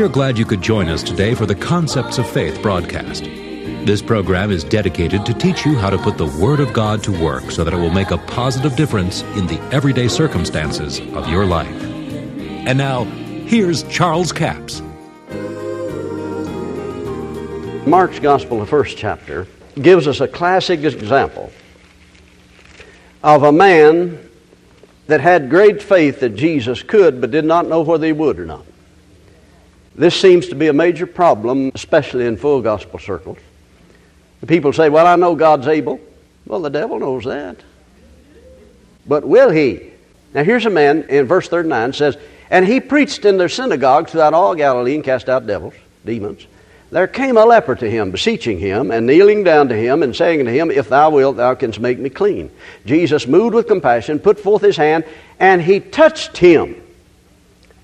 We are glad you could join us today for the Concepts of Faith broadcast. This program is dedicated to teach you how to put the Word of God to work so that it will make a positive difference in the everyday circumstances of your life. And now, here's Charles Capps. Mark's Gospel, the first chapter, gives us a classic example of a man that had great faith that Jesus could, but did not know whether he would or not. This seems to be a major problem, especially in full gospel circles. The people say, Well, I know God's able. Well, the devil knows that. But will he? Now, here's a man in verse 39 says, And he preached in their synagogues throughout all Galilee and cast out devils, demons. There came a leper to him, beseeching him, and kneeling down to him, and saying to him, If thou wilt, thou canst make me clean. Jesus, moved with compassion, put forth his hand, and he touched him.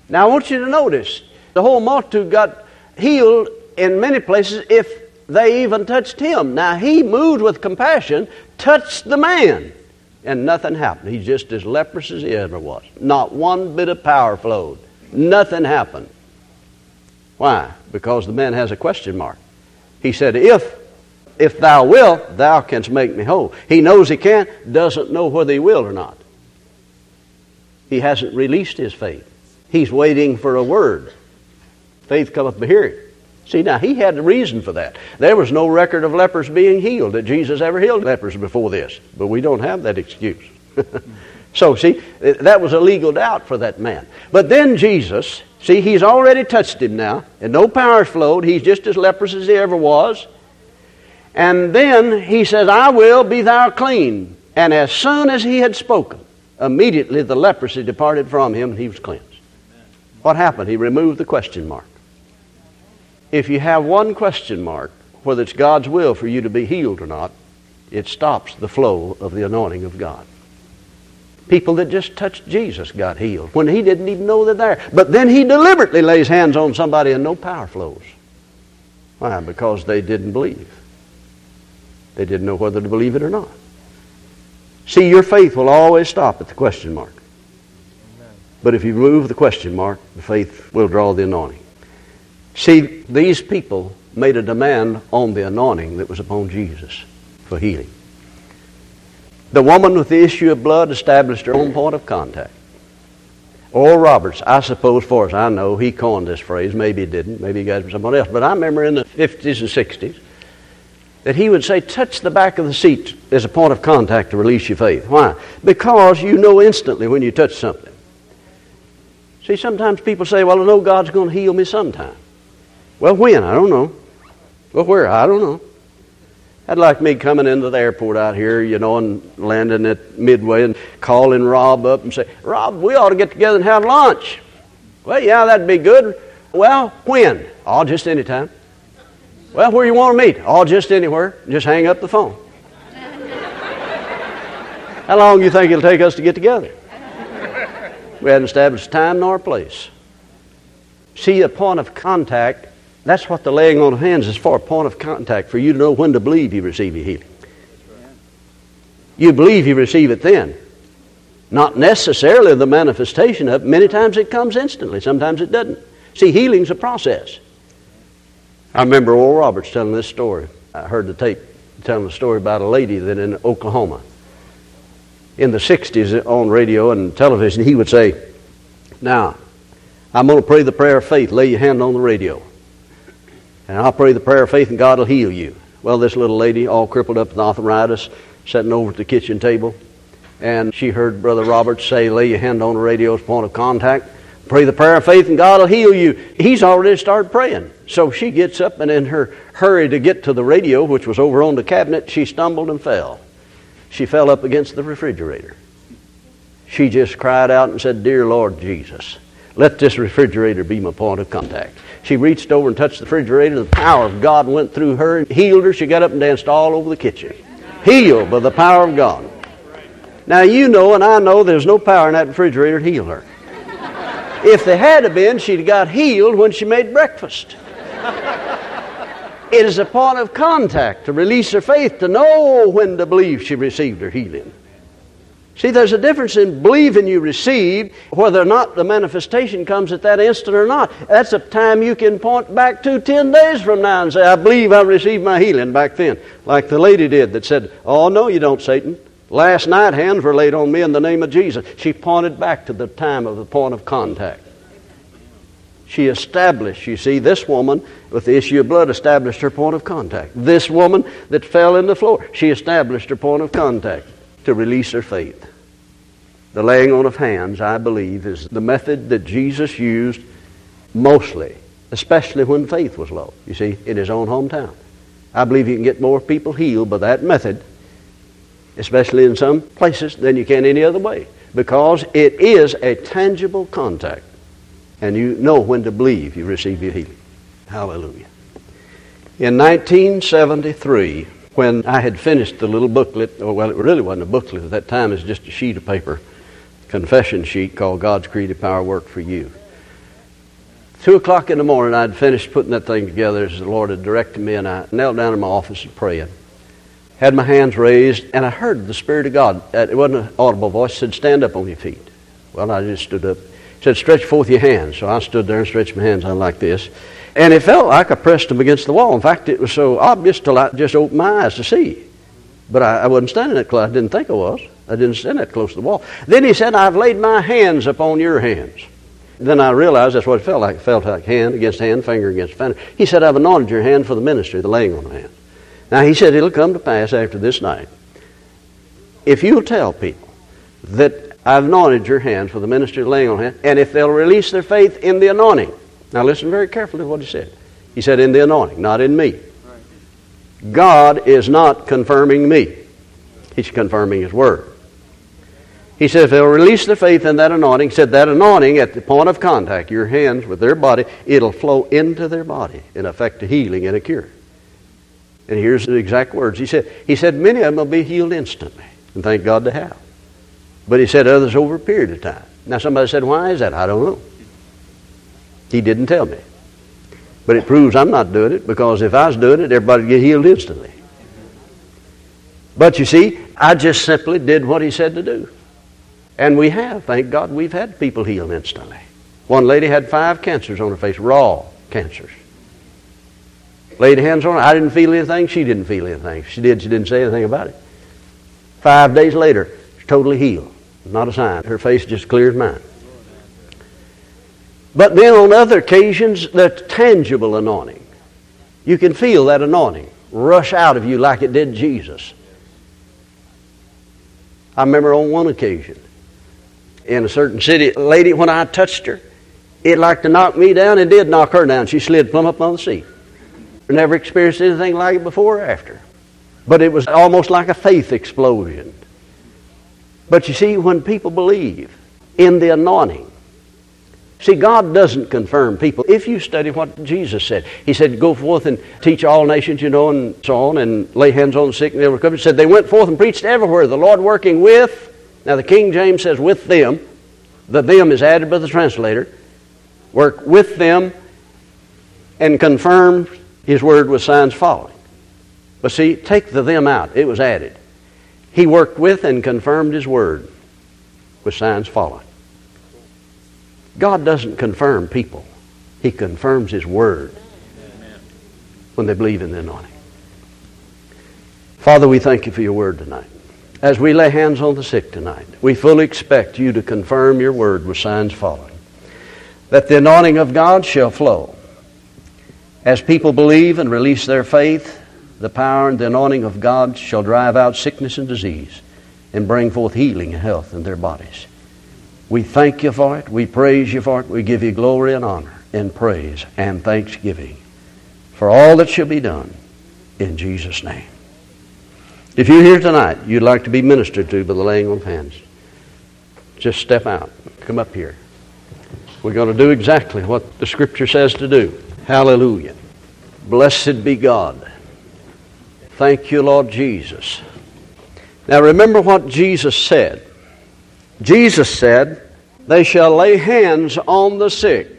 Now, I want you to notice the whole multitude got healed in many places if they even touched him. Now, he moved with compassion, touched the man, and nothing happened. He's just as leprous as he ever was. Not one bit of power flowed. Nothing happened. Why? Because the man has a question mark. He said, If if thou wilt, thou canst make me whole. He knows he can't, doesn't know whether he will or not. He hasn't released his faith. He's waiting for a word. Faith cometh by hearing. See, now he had a reason for that. There was no record of lepers being healed, that Jesus ever healed lepers before this. But we don't have that excuse. so, see, that was a legal doubt for that man. But then Jesus See, he's already touched him now, and no power's flowed. He's just as leprous as he ever was. And then he says, I will be thou clean. And as soon as he had spoken, immediately the leprosy departed from him and he was cleansed. What happened? He removed the question mark. If you have one question mark, whether it's God's will for you to be healed or not, it stops the flow of the anointing of God. People that just touched Jesus got healed when he didn't even know they're there. But then he deliberately lays hands on somebody and no power flows. Why? Because they didn't believe. They didn't know whether to believe it or not. See, your faith will always stop at the question mark. But if you remove the question mark, the faith will draw the anointing. See, these people made a demand on the anointing that was upon Jesus for healing. The woman with the issue of blood established her own point of contact. Oral Roberts, I suppose, far as I know, he coined this phrase. Maybe he didn't. Maybe he got it from someone else. But I remember in the 50s and 60s that he would say, touch the back of the seat as a point of contact to release your faith. Why? Because you know instantly when you touch something. See, sometimes people say, well, I know God's going to heal me sometime. Well, when? I don't know. Well, where? I don't know. I'd like me coming into the airport out here, you know, and landing at Midway and calling Rob up and say, Rob, we ought to get together and have lunch. Well, yeah, that'd be good. Well, when? Oh, just any time. Well, where you want to meet? Oh, just anywhere. Just hang up the phone. How long do you think it'll take us to get together? We hadn't established time nor place. See, a point of contact that's what the laying on of hands is for, a point of contact, for you to know when to believe you receive your healing. You believe you receive it then. Not necessarily the manifestation of it. Many times it comes instantly, sometimes it doesn't. See, healing's a process. I remember Oral Roberts telling this story. I heard the tape telling a story about a lady that in Oklahoma. In the 60s on radio and television, he would say, Now, I'm going to pray the prayer of faith. Lay your hand on the radio and I'll pray the prayer of faith and God will heal you. Well, this little lady, all crippled up with arthritis, sitting over at the kitchen table, and she heard Brother Roberts say, lay your hand on the radio's point of contact, pray the prayer of faith and God will heal you. He's already started praying. So she gets up and in her hurry to get to the radio, which was over on the cabinet, she stumbled and fell. She fell up against the refrigerator. She just cried out and said, Dear Lord Jesus, let this refrigerator be my point of contact. She reached over and touched the refrigerator. The power of God went through her and healed her. She got up and danced all over the kitchen. Healed by the power of God. Now you know and I know there's no power in that refrigerator to heal her. If there had been, she'd got healed when she made breakfast. It is a point of contact to release her faith, to know when to believe she received her healing. See, there's a difference in believing you receive, whether or not the manifestation comes at that instant or not. That's a time you can point back to 10 days from now and say, I believe I received my healing back then. Like the lady did that said, Oh, no, you don't, Satan. Last night, hands were laid on me in the name of Jesus. She pointed back to the time of the point of contact. She established, you see, this woman with the issue of blood established her point of contact. This woman that fell in the floor, she established her point of contact to release her faith. The laying on of hands, I believe, is the method that Jesus used mostly, especially when faith was low, you see, in his own hometown. I believe you can get more people healed by that method, especially in some places, than you can any other way, because it is a tangible contact, and you know when to believe you receive your healing. Hallelujah. In 1973, when I had finished the little booklet, or well, it really wasn't a booklet at that time, it was just a sheet of paper, confession sheet called God's Creative Power Work for You. Two o'clock in the morning, I'd finished putting that thing together as the Lord had directed me, and I knelt down in my office and prayed. Had my hands raised, and I heard the Spirit of God. It wasn't an audible voice. Said, "Stand up on your feet." Well, I just stood up. Said, "Stretch forth your hands." So I stood there and stretched my hands out like this. And it felt like I pressed them against the wall. In fact, it was so obvious till I just opened my eyes to see. But I, I wasn't standing that close. I didn't think I was. I didn't stand that close to the wall. Then he said, I've laid my hands upon your hands. Then I realized that's what it felt like. It felt like hand against hand, finger against finger. He said, I've anointed your hand for the ministry, the laying on of hands. Now, he said, it'll come to pass after this night. If you'll tell people that I've anointed your hands for the ministry of laying on hands, and if they'll release their faith in the anointing, now listen very carefully to what he said. He said, in the anointing, not in me. God is not confirming me, He's confirming His Word. He said, if they'll release their faith in that anointing, said that anointing at the point of contact, your hands with their body, it'll flow into their body and affect a healing and a cure. And here's the exact words. He said, he said, many of them will be healed instantly. And thank God they have. But he said others over a period of time. Now somebody said, why is that? I don't know. He didn't tell me. But it proves I'm not doing it because if I was doing it, everybody would get healed instantly. But you see, I just simply did what he said to do. And we have, thank God, we've had people healed instantly. One lady had five cancers on her face, raw cancers. Laid hands on her. I didn't feel anything. She didn't feel anything. She did. She didn't say anything about it. Five days later, she's totally healed. Not a sign. Her face just clear as mine. But then on other occasions, the tangible anointing. You can feel that anointing rush out of you like it did Jesus. I remember on one occasion in a certain city, a lady, when I touched her, it like to knock me down and did knock her down. She slid plumb up on the seat. Never experienced anything like it before or after. But it was almost like a faith explosion. But you see, when people believe in the anointing, See, God doesn't confirm people. If you study what Jesus said, He said, Go forth and teach all nations, you know, and so on, and lay hands on the sick and they'll recover. He said, They went forth and preached everywhere, the Lord working with. Now, the King James says, with them. The them is added by the translator. Work with them and confirm His word with signs following. But see, take the them out. It was added. He worked with and confirmed His word with signs following. God doesn't confirm people, He confirms His Word when they believe in the anointing. Father, we thank you for your Word tonight. As we lay hands on the sick tonight, we fully expect you to confirm your Word with signs following. That the anointing of God shall flow. As people believe and release their faith, the power and the anointing of God shall drive out sickness and disease and bring forth healing and health in their bodies. We thank you for it. We praise you for it. We give you glory and honor and praise and thanksgiving for all that shall be done in Jesus' name. If you're here tonight, you'd like to be ministered to by the laying on of hands, just step out. Come up here. We're going to do exactly what the Scripture says to do. Hallelujah. Blessed be God. Thank you, Lord Jesus. Now remember what Jesus said. Jesus said, They shall lay hands on the sick,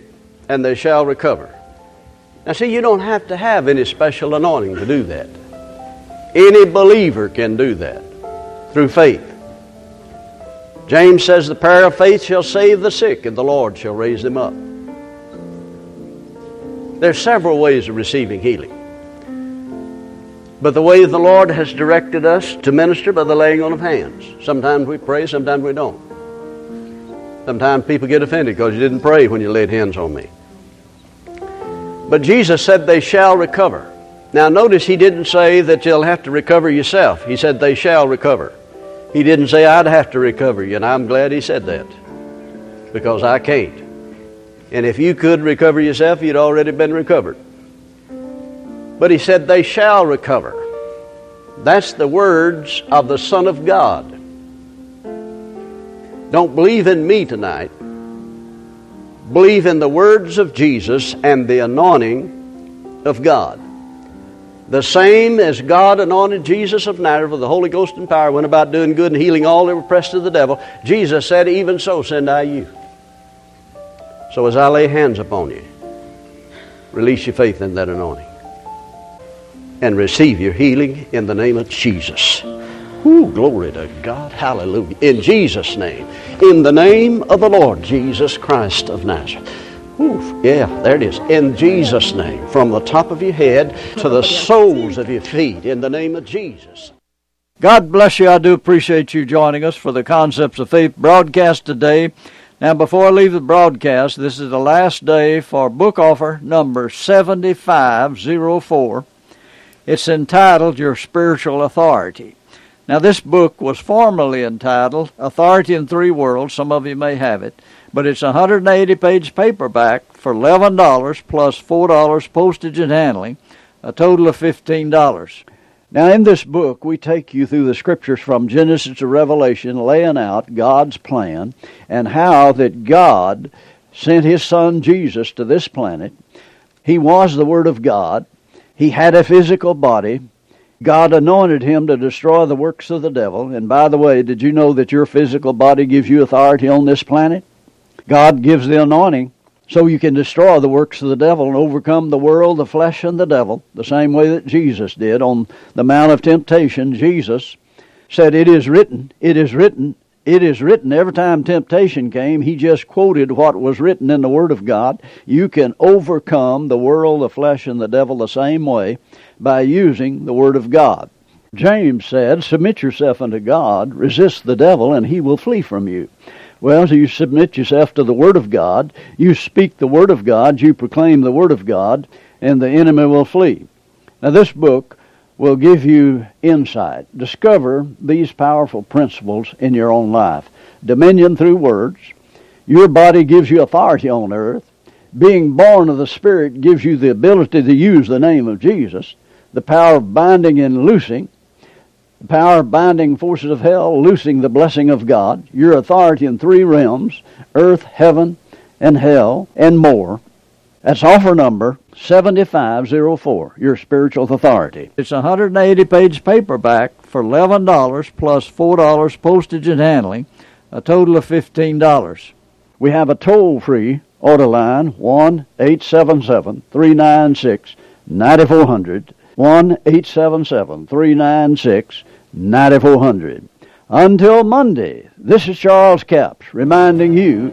and they shall recover. Now, see, you don't have to have any special anointing to do that. Any believer can do that through faith. James says, The prayer of faith shall save the sick, and the Lord shall raise them up. There's several ways of receiving healing. But the way the Lord has directed us to minister by the laying on of hands. Sometimes we pray, sometimes we don't. Sometimes people get offended because you didn't pray when you laid hands on me. But Jesus said they shall recover. Now notice he didn't say that you'll have to recover yourself. He said they shall recover. He didn't say I'd have to recover you, and I'm glad he said that. Because I can't. And if you could recover yourself, you'd already been recovered. But he said, They shall recover. That's the words of the Son of God. Don't believe in me tonight. Believe in the words of Jesus and the anointing of God. The same as God anointed Jesus of Nazareth with the Holy Ghost and power, went about doing good and healing all that were oppressed of the devil. Jesus said, Even so send I you. So as I lay hands upon you, release your faith in that anointing and receive your healing in the name of Jesus. Ooh, glory to God. Hallelujah. In Jesus' name. In the name of the Lord Jesus Christ of Nazareth. Ooh, yeah, there it is. In Jesus' name. From the top of your head to the soles of your feet. In the name of Jesus. God bless you. I do appreciate you joining us for the Concepts of Faith broadcast today. Now, before I leave the broadcast, this is the last day for book offer number 7504. It's entitled Your Spiritual Authority. Now, this book was formerly entitled Authority in Three Worlds. Some of you may have it. But it's a 180 page paperback for $11 plus $4 postage and handling, a total of $15. Now, in this book, we take you through the scriptures from Genesis to Revelation, laying out God's plan and how that God sent His Son Jesus to this planet. He was the Word of God. He had a physical body. God anointed him to destroy the works of the devil. And by the way, did you know that your physical body gives you authority on this planet? God gives the anointing so you can destroy the works of the devil and overcome the world, the flesh, and the devil, the same way that Jesus did on the Mount of Temptation. Jesus said, It is written, it is written, it is written. Every time temptation came, he just quoted what was written in the Word of God. You can overcome the world, the flesh, and the devil the same way by using the Word of God. James said, Submit yourself unto God, resist the devil, and he will flee from you. Well, so you submit yourself to the Word of God, you speak the Word of God, you proclaim the Word of God, and the enemy will flee. Now, this book will give you insight. Discover these powerful principles in your own life. Dominion through words. Your body gives you authority on earth. Being born of the Spirit gives you the ability to use the name of Jesus. The power of binding and loosing. The power of binding forces of hell, loosing the blessing of God. Your authority in three realms earth, heaven, and hell, and more. That's offer number 7504, your spiritual authority. It's a 180 page paperback for $11 plus $4 postage and handling, a total of $15. We have a toll free order line 1 877 396 9400. 1 877 396 9400. Until Monday, this is Charles Capps reminding you